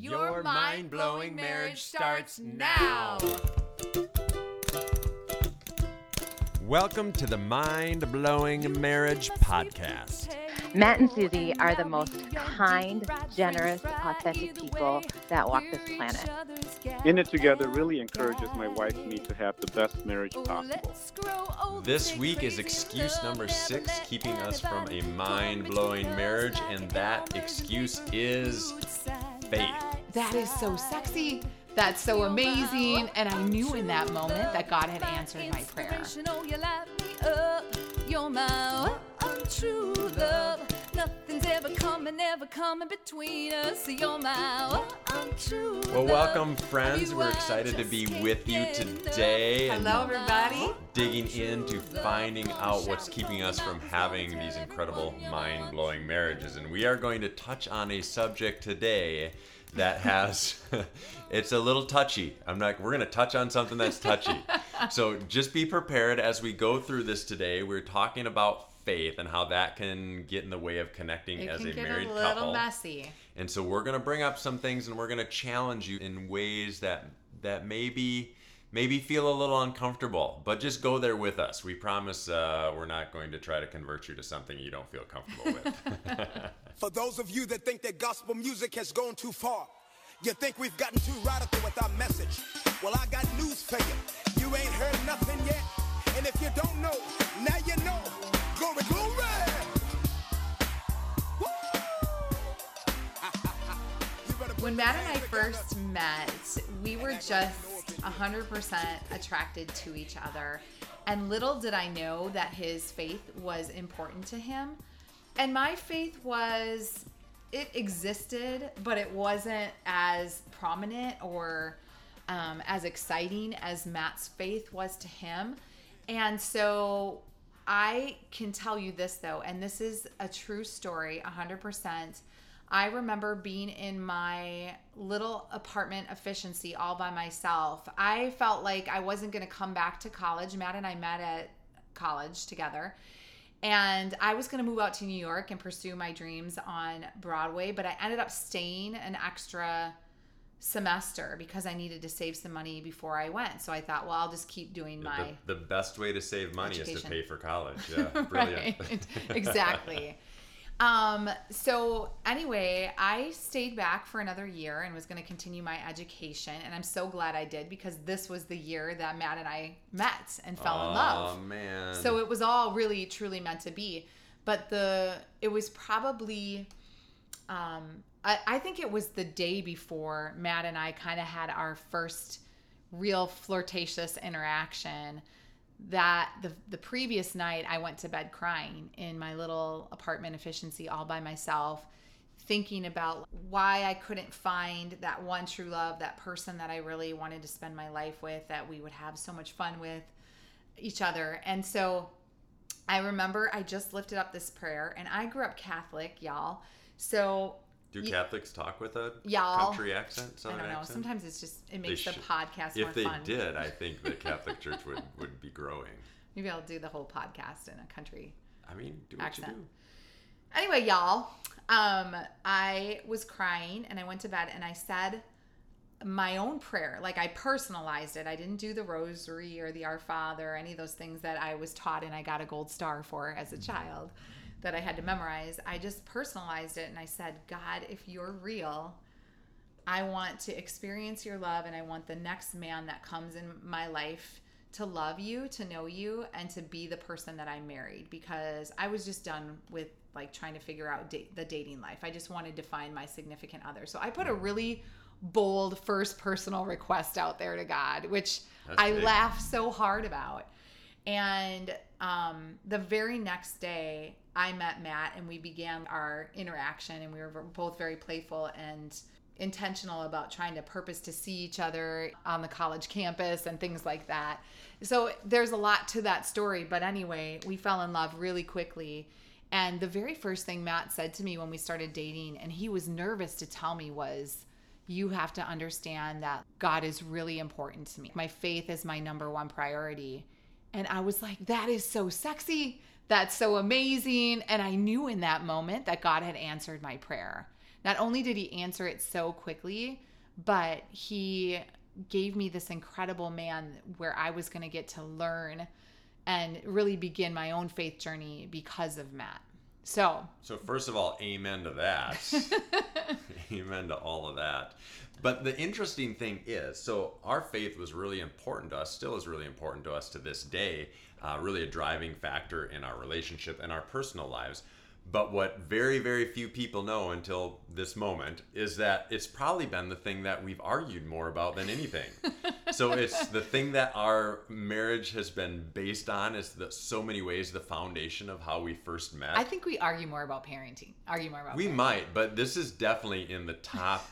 Your mind blowing marriage starts now. Welcome to the Mind Blowing Marriage Podcast. Matt and Suzie are the most kind, generous, authentic people that walk this planet. In It Together really encourages my wife and me to have the best marriage possible. This week is excuse number six, keeping us from a mind blowing marriage, and that excuse is faith. That is so sexy. That's so amazing. And I knew in that moment that God had answered my prayer. You're my untrue love. Nothing's ever coming, ever coming between us. You're my untrue Well, welcome, friends. We're excited to be with you today and Hello, everybody. digging into finding out what's keeping us from having these incredible mind blowing marriages. And we are going to touch on a subject today that has it's a little touchy. I'm not we're going to touch on something that's touchy. so just be prepared as we go through this today. We're talking about faith and how that can get in the way of connecting It as can a get married a little couple. messy. And so we're going to bring up some things and we're going to challenge you in ways that that maybe maybe feel a little uncomfortable, but just go there with us. We promise uh, we're not going to try to convert you to something you don't feel comfortable with. For those of you that think that gospel music has gone too far, you think we've gotten too radical with our message. Well, I got news for you. You ain't heard nothing yet. And if you don't know, now you know. When Matt and I first met, we were just 100% attracted to each other. And little did I know that his faith was important to him. And my faith was, it existed, but it wasn't as prominent or um, as exciting as Matt's faith was to him. And so I can tell you this though, and this is a true story, 100%. I remember being in my little apartment efficiency all by myself. I felt like I wasn't going to come back to college. Matt and I met at college together. And I was going to move out to New York and pursue my dreams on Broadway, but I ended up staying an extra semester because I needed to save some money before I went. So I thought, well, I'll just keep doing my the, the best way to save money is to pay for college. Yeah, brilliant. exactly um so anyway i stayed back for another year and was going to continue my education and i'm so glad i did because this was the year that matt and i met and fell in love. Oh man. so it was all really truly meant to be. But the it was probably um I, I think it was the day before matt and i kind of had our first real flirtatious interaction that the the previous night I went to bed crying in my little apartment efficiency all by myself thinking about why I couldn't find that one true love that person that I really wanted to spend my life with that we would have so much fun with each other. And so I remember I just lifted up this prayer and I grew up Catholic y'all. So Do Catholics talk with a Y'all. country accent? I Southern more accent? sometimes it's just it makes the should- podcast more If they fun did, I think the Catholic Church would, would be growing. maybe I'll do the whole podcast in a country I mean, do what Accent. you do. anyway y'all um i was crying and i went to bed and i said my own prayer like i personalized it i didn't do the rosary or the our father or any of those things that i was taught and i got a gold star for as a child that i had to memorize i just personalized it and i said god if you're real I want to experience your love and I want the next man that comes in my life to love you, to know you, and to be the person that I married because I was just done with like trying to figure out da- the dating life. I just wanted to find my significant other. So I put a really bold first personal request out there to God, which That's I big. laugh so hard about. And um, the very next day, I met Matt and we began our interaction, and we were both very playful and intentional about trying to purpose to see each other on the college campus and things like that. So there's a lot to that story, but anyway, we fell in love really quickly. And the very first thing Matt said to me when we started dating, and he was nervous to tell me, was, You have to understand that God is really important to me. My faith is my number one priority. And I was like, That is so sexy. That's so amazing. And I knew in that moment that God had answered my prayer. not only did he answer it so quickly, but he gave me this incredible man where I was going to get to learn and really begin my own faith journey because of Matt. So, So first of all, amen to that. amen to all of that. But the interesting thing is, so our faith was really important to us, still is really important to us to this day, uh, really a driving factor in our relationship and our personal lives. But what very, very few people know until this moment is that it's probably been the thing that we've argued more about than anything. so it's the thing that our marriage has been based on. Is the, so many ways the foundation of how we first met. I think we argue more about parenting. Argue more about We parenting. might, but this is definitely in the top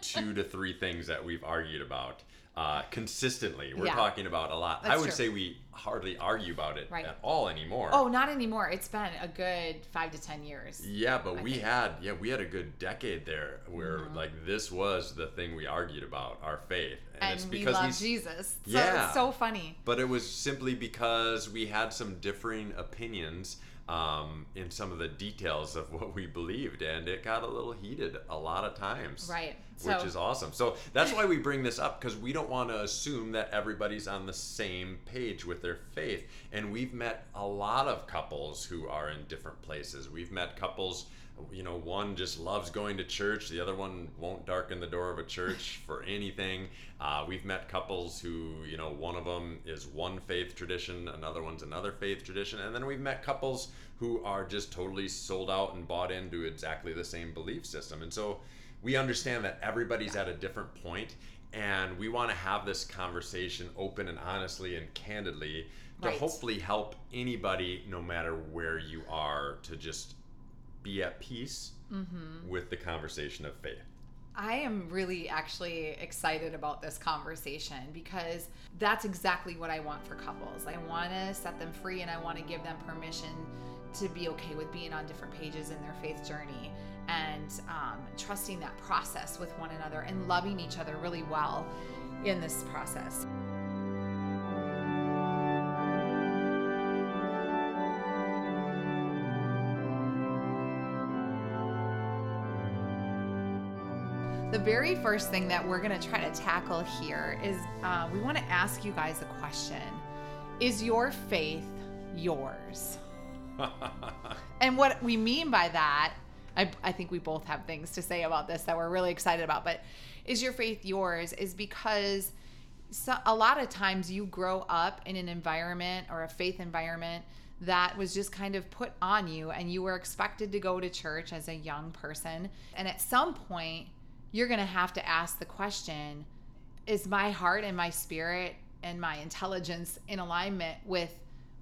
two to three things that we've argued about uh, consistently. We're Yeah. talking about a lot. I would true. say we hardly argue about it Right. at all anymore. Oh, not anymore. It's been a good five to 10 years. Yeah, but I we think. had yeah we had a good decade there where Mhm. like this was the thing we argued about our faith, and, And it's because love we s- Jesus. So Yeah. it's so funny. but it was simply because we had some differing opinions um, in some of the details of what we believed, and it got a little heated a lot of times. Right. Which So- is awesome. So that's why we bring this up because we don't want to assume that everybody's on the same page with their faith. And we've met a lot of couples who are in different places. We've met couples, you know, one just loves going to church, the other one won't darken the door of a church for anything. Uh, we've met couples who, you know, one of them is one faith tradition, another one's another faith tradition. And then we've met couples who are just totally sold out and bought into exactly the same belief system. And so, we understand that everybody's at a different point and we want to have this conversation open and honestly and candidly to Right. hopefully help anybody no matter where you are to just be at peace Mm-hmm. with the conversation of faith I am really actually excited about this conversation because that's exactly what I want for couples. I want to set them free and I want to give them permission to be okay with being on different pages in their faith journey and um, trusting that process with one another and loving each other really well in this process. Very first thing that we're going to try to tackle here is uh, we want to ask you guys a question Is your faith yours? And what we mean by that, I, I think we both have things to say about this that we're really excited about, but is your faith yours? Is because so, a lot of times you grow up in an environment or a faith environment that was just kind of put on you and you were expected to go to church as a young person. And at some point, you're going to have to ask the question is my heart and my spirit and my intelligence in alignment with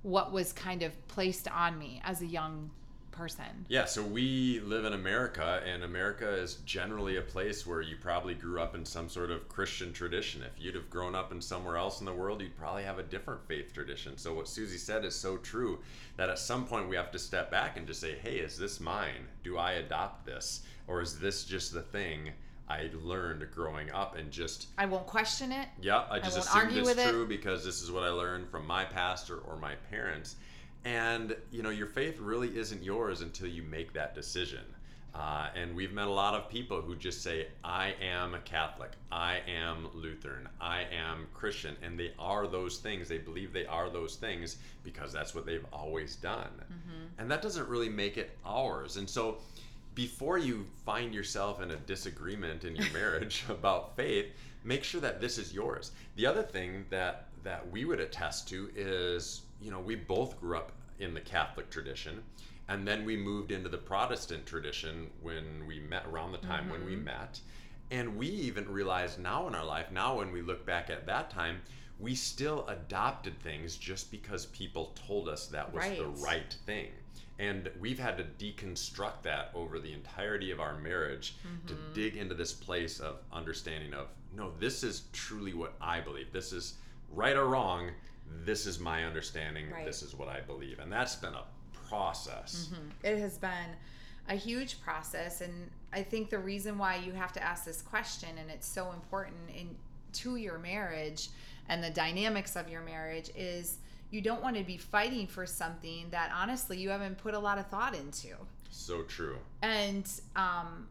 what was kind of placed on me as a young person? yeah so we live in america and america is generally a place where you probably grew up in some sort of christian tradition. If you'd have grown up in somewhere else in the world you'd probably have a different faith tradition. So what suzie said is so true that at some point we have to step back and just say hey is this mine? Do i adopt this? Or is this just the thing i learned growing up and just I won't question it. yeah, I just won't assumed argue it's with it. true because this is what I learned from my pastor or my parents. And you know, your faith really isn't yours until you make that decision. Uh, and we've met a lot of people who just say, "I am a Catholic, I am Lutheran, I am Christian," and they are those things. They believe they are those things because that's what they've always done, and that doesn't really make it ours. And so, before you find yourself in a disagreement in your marriage about faith, make sure that this is yours. The other thing that that we would attest to is, you know, we both grew up in the Catholic tradition, and then we moved into the Protestant tradition when we met around the time when we mm-hmm. met. And we even realize now in our life, now when we look back at that time, we still adopted things just because people told us that was the Right. right thing. And we've had to deconstruct that over the entirety of our marriage to mm-hmm. dig into this place of understanding of no, this is truly what I believe. This is right or wrong. This is my understanding. Right. This is what I believe. And that's been a process. Mm-hmm. It has been a huge process, and I think the reason why you have to ask this question, and it's so important in to your marriage and the dynamics of your marriage, is you don't want to be fighting for something that honestly you haven't put a lot of thought into. So true. And um,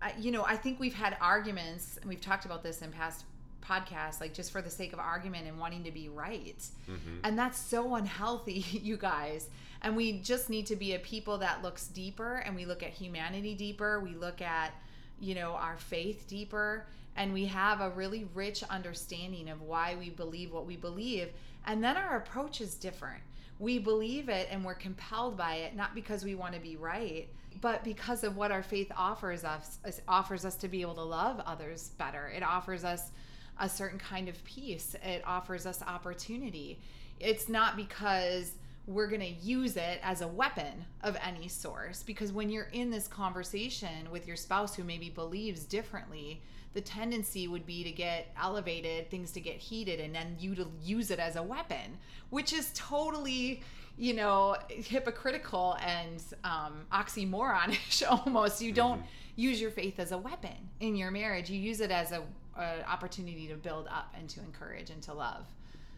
I, you know, I think we've had arguments, and we've talked about this in past podcasts, like just for the sake of argument and wanting to be right. Mm-hmm. And that's so unhealthy, you guys. And we just need to be a people that looks deeper and we look at humanity deeper. We look at, you know, our faith deeper. And we have a really rich understanding of why we believe what we believe. And then our approach is different. We believe it and we're compelled by it, not because we want to be right, but because of what our faith offers us it offers us to be able to love others better. It offers us a certain kind of peace. It offers us opportunity. It's not because we're going to use it as a weapon of any source. Because when you're in this conversation with your spouse who maybe believes differently the tendency would be to get elevated things to get heated and then you to use it as a weapon which is totally you know hypocritical and um, oxymoronish almost. You don't use your faith as a weapon in your marriage. You use it as a, a opportunity to build up and to encourage and to love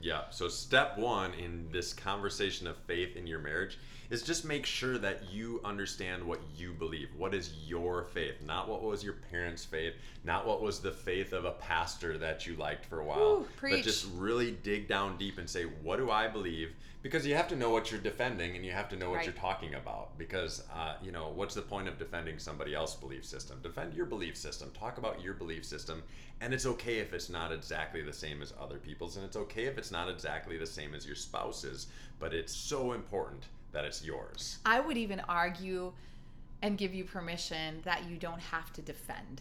Yeah. So step one in this conversation of faith in your marriage is just make sure that you understand what you believe. What is your faith? Not what was your parents' faith, not what was the faith of a pastor that you liked for a while. Ooh, but just really dig down deep and say, what do I believe? Because you have to know what you're defending and you have to know what Right. you're talking about. Because, uh, you know, what's the point of defending somebody else's belief system? Defend your belief system. Talk about your belief system. And it's okay if it's not exactly the same as other people's. And it's okay if it's not exactly the same as your spouse's. But it's so important that it's yours. i would even argue and give you permission that you don't have to defend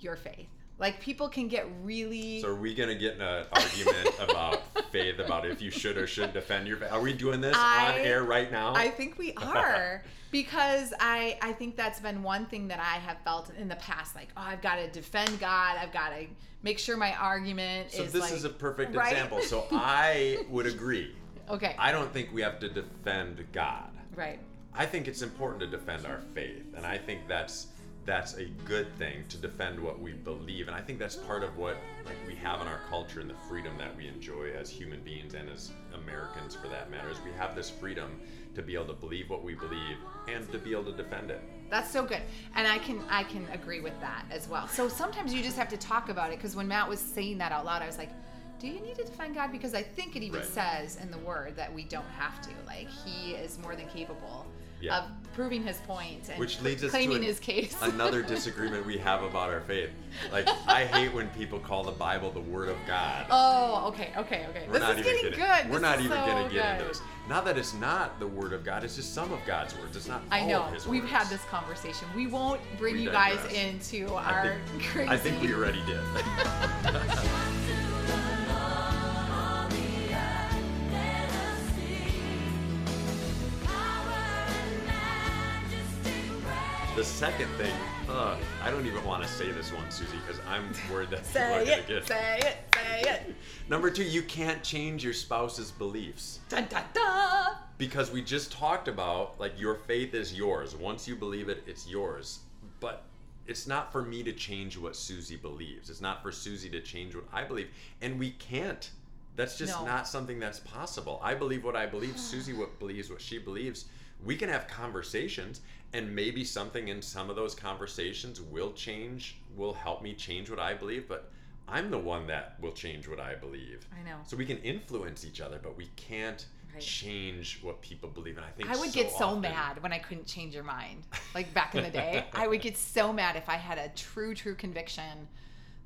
your faith like people can get really So are we gonna get in an argument about faith about if you should or shouldn't defend your faith? Are we doing this I- on air right now? I think we are because I I think that's been one thing that I have felt in the past like oh I've got to defend God I've got to make sure my argument so is this like is a perfect right? example. So I would agree. okay I don't think we have to defend God. right I think it's important to defend our faith, and I think that's that's a good thing to defend what we believe, and I think that's part of what like we have in our culture and the freedom that we enjoy as human beings and as Americans, for that matter, is we have this freedom to be able to believe what we believe and to be able to defend it. That's so good. And I can I can agree with that as well. So sometimes you just have to talk about it because when Matt was saying that out loud, I was like, do you need to defend God? Because I think it even Right. says in the word that we don't have to. Like he is more than capable Yeah. of proving his point and Which leads us claiming to an- his case. another disagreement we have about our faith. Like I hate when people call the Bible the Word of God. oh, okay, okay, okay. We're this not is even getting good. We're This not even so gonna get into this. Not that it's not the word of God, it's just some of God's words. It's not I all know. of his We've words. had this conversation. We won't bring We you guys into I our think, crazy. I think we already did. the second thing, uh, I don't even want to say this one, Suzie, because I'm worried that people are gonna get it, get. say it, say it. Number two, you can't change your spouse's beliefs. Dun, dun, dun. because we just talked about like your faith is yours once you believe it it's yours but it's not for me to change what suzie believes it's not for suzie to change what i believe and we can't that's just No. not something that's possible i believe what i believe suzie what believes what she believes we can have conversations and maybe something in some of those conversations will change will help me change what i believe but i'm the one that will change what i believe I know. so we can influence each other, but we can't Right. change what people believe. And I think I would get so often- mad when I couldn't change your mind. Like back in the day, I would get so mad if I had a true, true conviction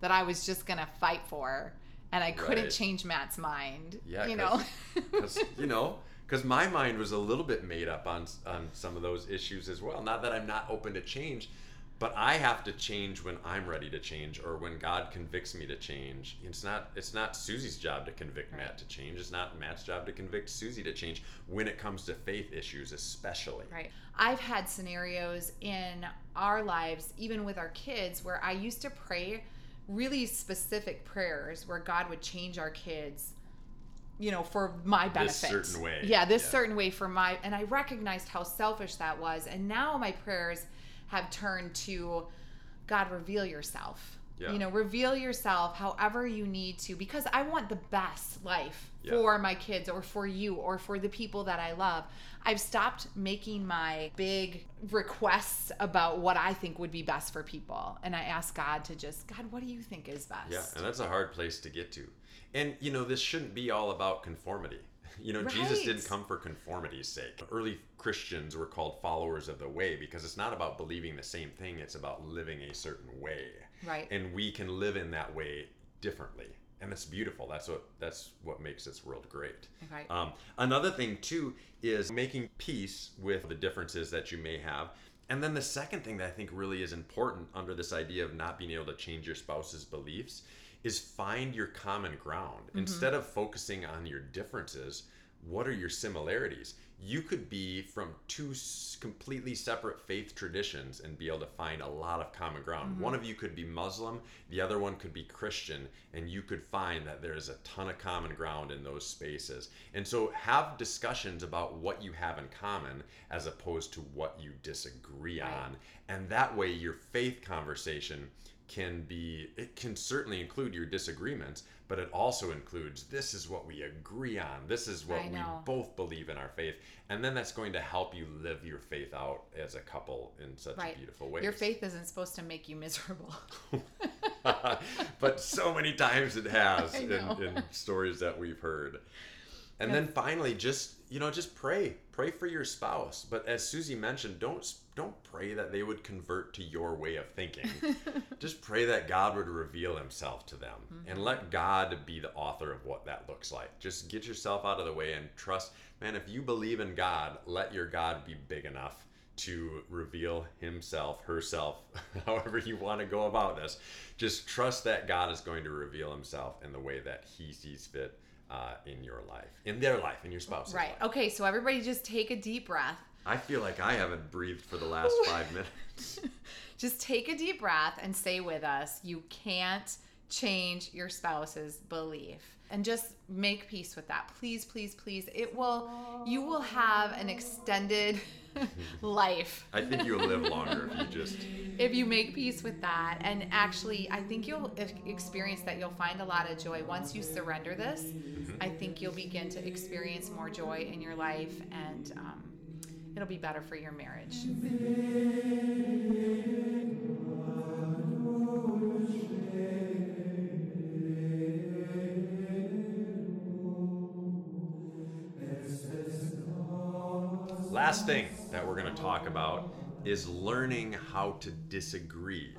that I was just gonna fight for, and I couldn't Right. change Matt's mind. Yeah, you know. you know, because my mind was a little bit made up on on some of those issues as well. Not that I'm not open to change, but I have to change when I'm ready to change, or when God convicts me to change. It's not it's not Suzie's job to convict. Matt to change. It's not Matt's job to convict Suzie to change. When it comes to faith issues, especially. Right. I've had scenarios in our lives, even with our kids, where I used to pray really specific prayers where God would change our kids, you know, for my This benefit. certain way. Yeah, this Yeah. certain way for my, and I recognized how selfish that was. And now my prayers have turned to God, reveal yourself. Yeah. You know, reveal yourself however you need to because I want the best life Yeah. for my kids or for you or for the people that I love. I've stopped making my big requests about what I think would be best for people. And I ask God to just, God, what do you think is best? Yeah, and that's a hard place to get to. And you know, this shouldn't be all about conformity. You know, Jesus didn't come for conformity's sake. Early Christians were called followers of the way because it's not about believing the same thing, it's about living a certain way. Right. And we can live in that way differently. And that's beautiful. That's what that's what makes this world great. Right. Um, another thing too is making peace with the differences that you may have. And then the second thing that I think really is important under this idea of not being able to change your spouse's beliefs is find your common ground. Instead of focusing on your differences, what are your similarities? You could be from two completely separate faith traditions and be able to find a lot of common ground. Mm-hmm. One of you could be Muslim, the other one could be Christian, and you could find that there's a ton of common ground in those spaces. And so have discussions about what you have in common as opposed to what you disagree on. And that way your faith conversation can be it can certainly include your disagreements but it also includes this is what we agree on this is what we both believe in our faith and then that's going to help you live your faith out as a couple in such Right. beautiful way Your faith isn't supposed to make you miserable. but so many times it has in, in stories that we've heard. And then finally, just you know, just pray, pray for your spouse. But as Suzie mentioned, don't don't pray that they would convert to your way of thinking. just pray that God would reveal Himself to them, and Mm-hmm. let God be the author of what that looks like. Just get yourself out of the way and trust. Man, if you believe in God, let your God be big enough to reveal himself, herself, however you want to go about this. Just trust that God is going to reveal himself in the way that he sees fit uh, in your life, in their life, in your spouse's right. life. Okay, so everybody just take a deep breath. I feel like I haven't breathed for the last five minutes. Just take a deep breath and stay with us, you can't change your spouse's belief. And just make peace with that. Please, please, please. It will you will have an extended life I think you'll live longer if you just. if you make peace with that. And actually, I think you'll experience that you'll find a lot of joy once you surrender this. I think you'll begin to experience more joy in your life and um, it'll be better for your marriage. Last thing that we're going to talk about is learning how to disagree.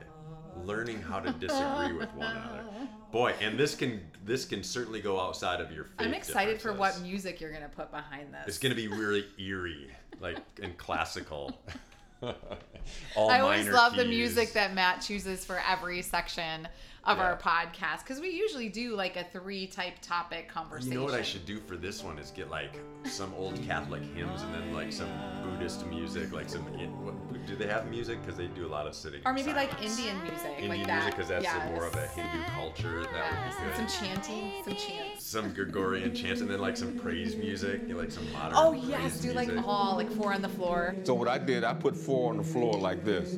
Learning how to disagree with one another. Boy, and this can this can certainly go outside of your. I'm excited for what music you're going to put behind this. It's going to be really eerie, like and classical. All I always love the music that Matt chooses for every section of Yeah. our podcast because we usually do like a three type topic conversation. You know what I should do for this one is get like some old Catholic hymns and then like some Buddhist music, like some. In, what, do they have music? Because they do a lot of sitting. Or in maybe like. Indian music, Indian like music because that's yes. more of a Hindu culture. That Yes, would be good. some chanting, some chants. Some Gregorian chants and then like some praise music, like some modern. Oh yes, do like all like four on the floor. So what I did, I put four on the floor like this.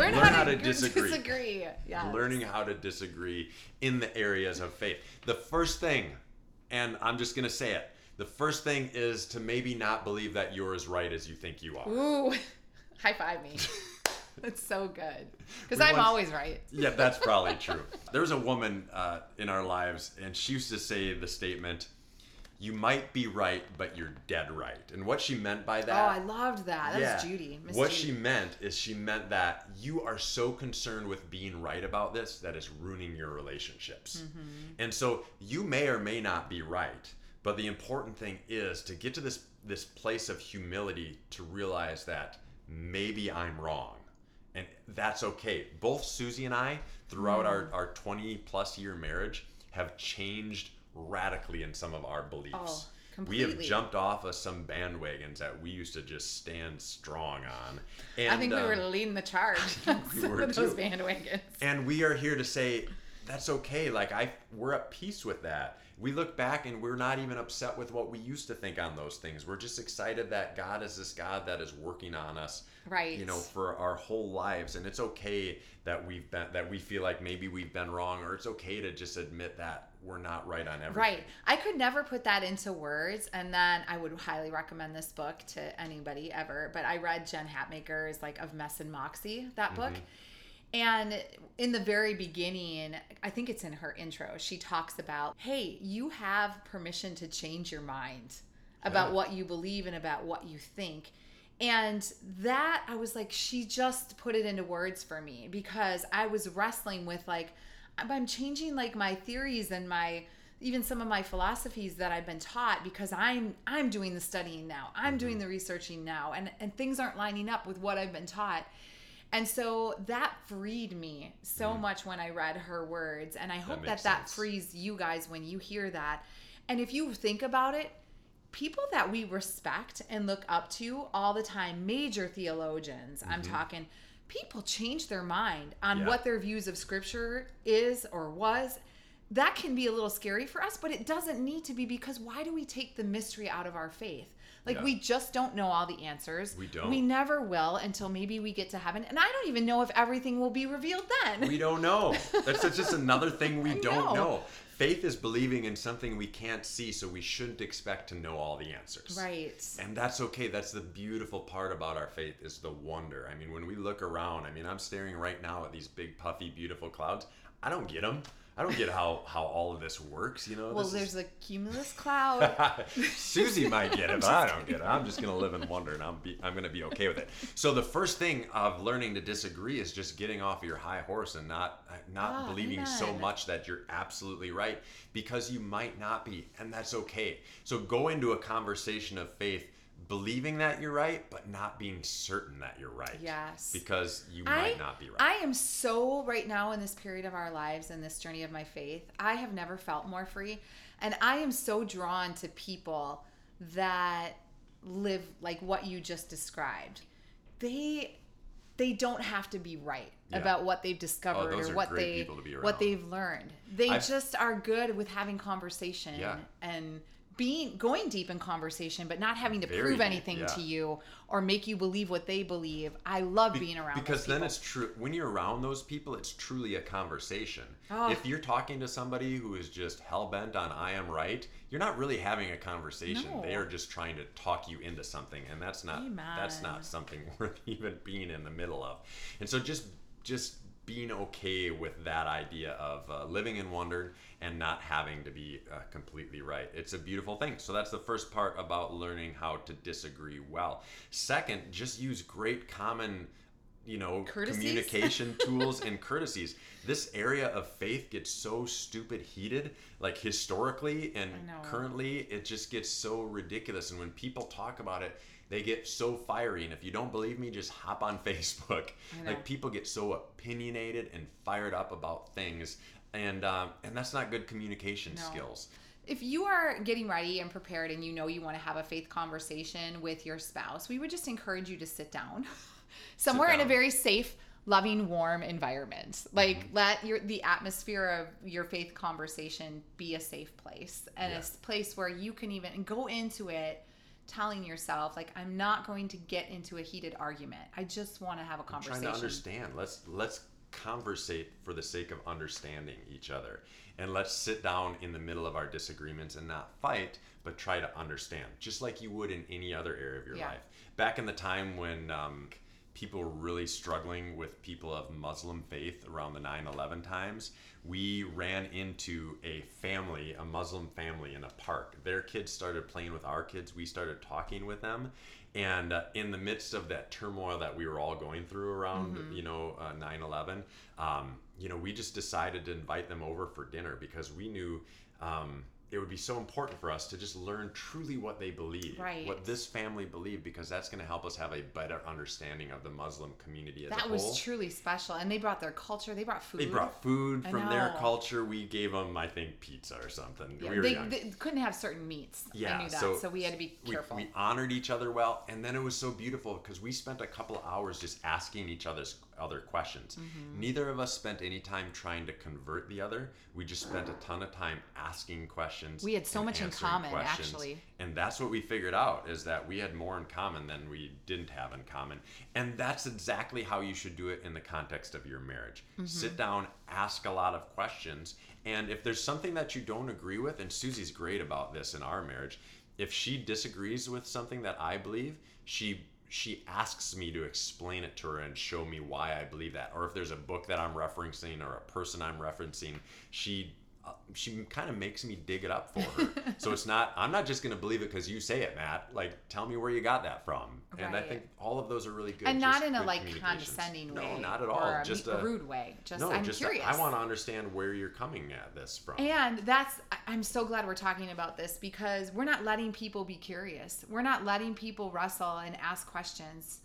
Learn, Learn how, how to, to disagree. disagree. Yes. learning how to disagree in the areas of faith. The first thing, and I'm just going to say it, the first thing is to maybe not believe that you're as right as you think you are. Ooh, high five me. That's so good. Because I'm once- always right. Yeah, that's probably true. There was a woman uh, in our lives, and she used to say the statement, You might be right, but you're dead right. And what she meant by that. Oh. I loved that. That was Judy. Miss What Judy. she meant is she meant that you are so concerned with being right about this that it's ruining your relationships. Mm-hmm. And so you may or may not be right, but the important thing is to get to this this place of humility to realize that maybe I'm wrong. And that's okay. Both Suzie and I, throughout our, Mm. our 20 plus year marriage, have changed radically in some of our beliefs. Oh, we have jumped off of some bandwagons that we used to just stand strong on. And, I think we were um, leading the charge on we some were of those too. bandwagons. and we are here to say that's okay. Like I, we're at peace with that. We look back and we're not even upset with what we used to think on those things. We're just excited that God is this God that is working on us, Right. You know, for our whole lives, and it's okay that we've been that we feel like maybe we've been wrong, or it's okay to just admit that we're not right on everything. Right. I could never put that into words. And then I would highly recommend this book to anybody ever. But I read Jen Hatmaker's like of Mess and Moxie, that book. Mm-hmm. And in the very beginning, I think it's in her intro, she talks about, hey, you have permission to change your mind about Yeah. what you believe and about what you think. And that I was like, she just put it into words for me because I was wrestling with like, I'm I'm changing like my theories and my even some of my philosophies that I've been taught because I'm I'm doing the studying now. I'm doing Mm-hmm. the researching now and and things aren't lining up with what I've been taught. And so that freed me so much when I read her words and I hope that Mm-hmm. that sense. frees you guys when you hear that. And if you think about it, people that we respect and look up to all the time, major theologians, I'm talking, people change their mind on. Yeah. what their views of scripture is or was. That can be a little scary for us, but it doesn't need to be because why do we take the mystery out of our faith? Like Yeah. we just don't know all the answers. We don't. We never will until maybe we get to heaven. And I don't even know if everything will be revealed then. We don't know. That's that's just another thing we don't know. know. Faith is believing in something we can't see, so we shouldn't expect to know all the answers. right. And that's okay. That's the beautiful part about our faith is the wonder. I mean, when we look around, I mean, I'm staring right now at these big, puffy, beautiful clouds. I don't get them. I don't get how how all of this works. You know. Well, This there's is- a cumulus cloud. Suzie might get it, but I don't get it. I'm just gonna live in wonder, and I'm be, I'm gonna be okay with it. So the first thing of learning to disagree is just getting off your high horse and not not Ah, believing so much that you're absolutely right because you might not be, and that's okay. So go into a conversation of faith. Believing that you're right, but not being certain that you're right. Yes. Because you I, might not be right. I am so right now in this period of our lives and this journey of my faith. I have never felt more free, and I am so drawn to people that live like what you just described. They they don't have to be right Yeah. Oh, about what they've oh, discovered those or what they people to be what they've learned. They I've- just are good with having conversation Yeah. and being going deep in conversation but not having to Very prove deep, anything yeah. to you or make you believe what they believe. I love Be- being around because then it's true when you're around those people it's truly a conversation Oh. if you're talking to somebody who is just hell-bent on i am right you're not really having a conversation No. they are just trying to talk you into something and that's not that's not something worth even being in the middle of and so just just being okay with that idea of uh, living in wonder and not having to be uh, completely right. It's a beautiful thing. So that's the first part about learning how to disagree well. Second, just use great common you know Courtesies? communication tools and courtesies. This area of faith gets so stupid heated like historically and currently it just gets so ridiculous. And when people talk about it they get so fiery. And if you don't believe me just hop on facebook. Like people get so opinionated and fired up about things. And um, and that's not good communication No. skills. If you are getting ready and prepared and you know you want to have a faith conversation with your spouse, we would just encourage you to sit down somewhere in a very safe, loving, warm environment. Like Mm-hmm. let your the atmosphere of your faith conversation be a safe place and a Yeah. s- place where you can even go into it telling yourself like I'm not going to get into a heated argument. I just want to have a conversation I'm trying to understand. Let's let's conversate for the sake of understanding each other, and let's sit down in the middle of our disagreements and not fight, but try to understand, just like you would in any other area of your Yeah. life. Back in the time when um, people really struggling with people of Muslim faith around the 9/11 times, we ran into a family, a Muslim family, in a park. Their kids started playing with our kids. We started talking with them, and uh, in the midst of that turmoil that we were all going through around, you know, uh, 9/11, um, you know, we just decided to invite them over for dinner because we knew. Um, it would be so important for us to just learn truly what they believe, Right. what this family believed, because that's going to help us have a better understanding of the Muslim community as that a whole. That was truly special. And they brought their culture, they brought food. They brought food I from their culture. We gave them, I think, pizza or something. Yeah, we were they, they couldn't have certain meats. Yeah, I knew that. so So, we had to be careful. we honored each other well, and then it was so beautiful because we spent a couple of hours just asking each other's other questions. Mm-hmm. Neither of us spent any time trying to convert the other. We just spent a ton of time asking questions. We had so much in common, actually. And that's what we figured out is that we had more in common than we didn't have in common. And that's exactly how you should do it in the context of your marriage. Mm-hmm. Sit down, ask a lot of questions, and if there's something that you don't agree with, and Suzie's great about this in our marriage, if she disagrees with something that I believe, she she asks me to explain it to her and show me why I believe that. Or if there's a book that I'm referencing or a person I'm referencing, she she kind of makes me dig it up for her. so it's not I'm not just going to believe it because you say it, Matt. Like tell me where you got that from. And I think all of those are really good. and not in a like condescending way. No, not at all. Or a just a rude way. Just no, I'm just curious. I want to understand where you're coming at this from. And that's I'm so glad we're talking about this because we're not letting people be curious. We're not letting people wrestle and ask questions.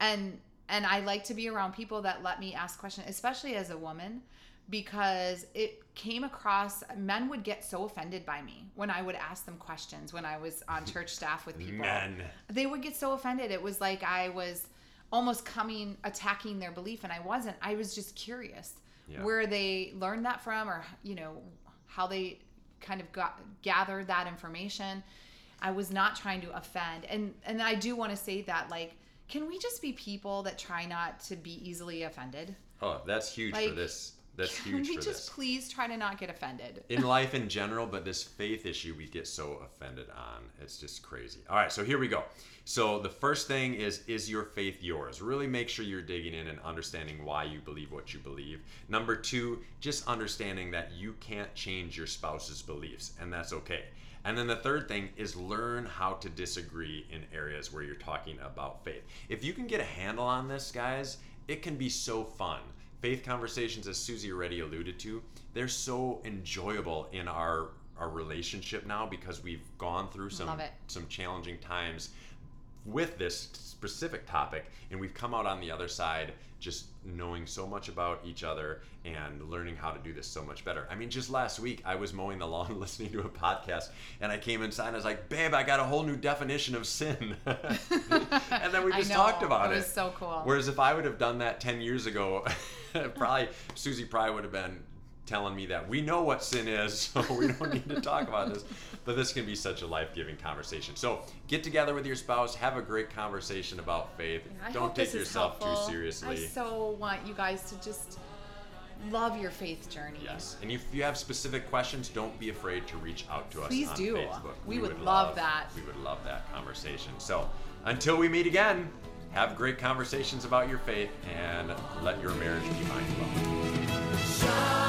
And and I like to be around people that let me ask questions, especially as a woman, because it came across men would get so offended by me when I would ask them questions when I was on church staff with people. Men. They would get so offended. It was like I was almost coming attacking their belief and I wasn't. I was just curious Yeah. where they learned that from or you know how they kind of got gathered that information. I was not trying to offend. And and I do want to say that like can we just be people that try not to be easily offended? Oh, that's huge for this. That's Can huge we for just this. please try to not get offended? in life in general, but this faith issue we get so offended on. It's just crazy. All right, so here we go. So the first thing is is your faith yours? Really make sure you're digging in and understanding why you believe what you believe. Number 2, just understanding that you can't change your spouse's beliefs and that's okay. And then the third thing is learn how to disagree in areas where you're talking about faith. If you can get a handle on this, guys, it can be so fun faith conversations as suzie already alluded to they're so enjoyable in our our relationship now because we've gone through some some challenging times with this specific topic and we've come out on the other side just knowing so much about each other and learning how to do this so much better. I mean, just last week I was mowing the lawn listening to a podcast and I came inside and I was like, babe, I got a whole new definition of sin. and then we just talked about It it. was so cool. Whereas if I would have done that 10 years ago, probably Suzie probably would have been telling me that we know what sin is, so we don't need to talk about this. But this can be such a life giving conversation. So get together with your spouse, have a great conversation about faith. I don't take this is yourself too seriously. I so want you guys to just love your faith journey. Yes, and if you have specific questions, don't be afraid to reach out to us Please on do. Facebook. We would love that. We would love that conversation. So, until we meet again, have great conversations about your faith and let your marriage be mind blowing.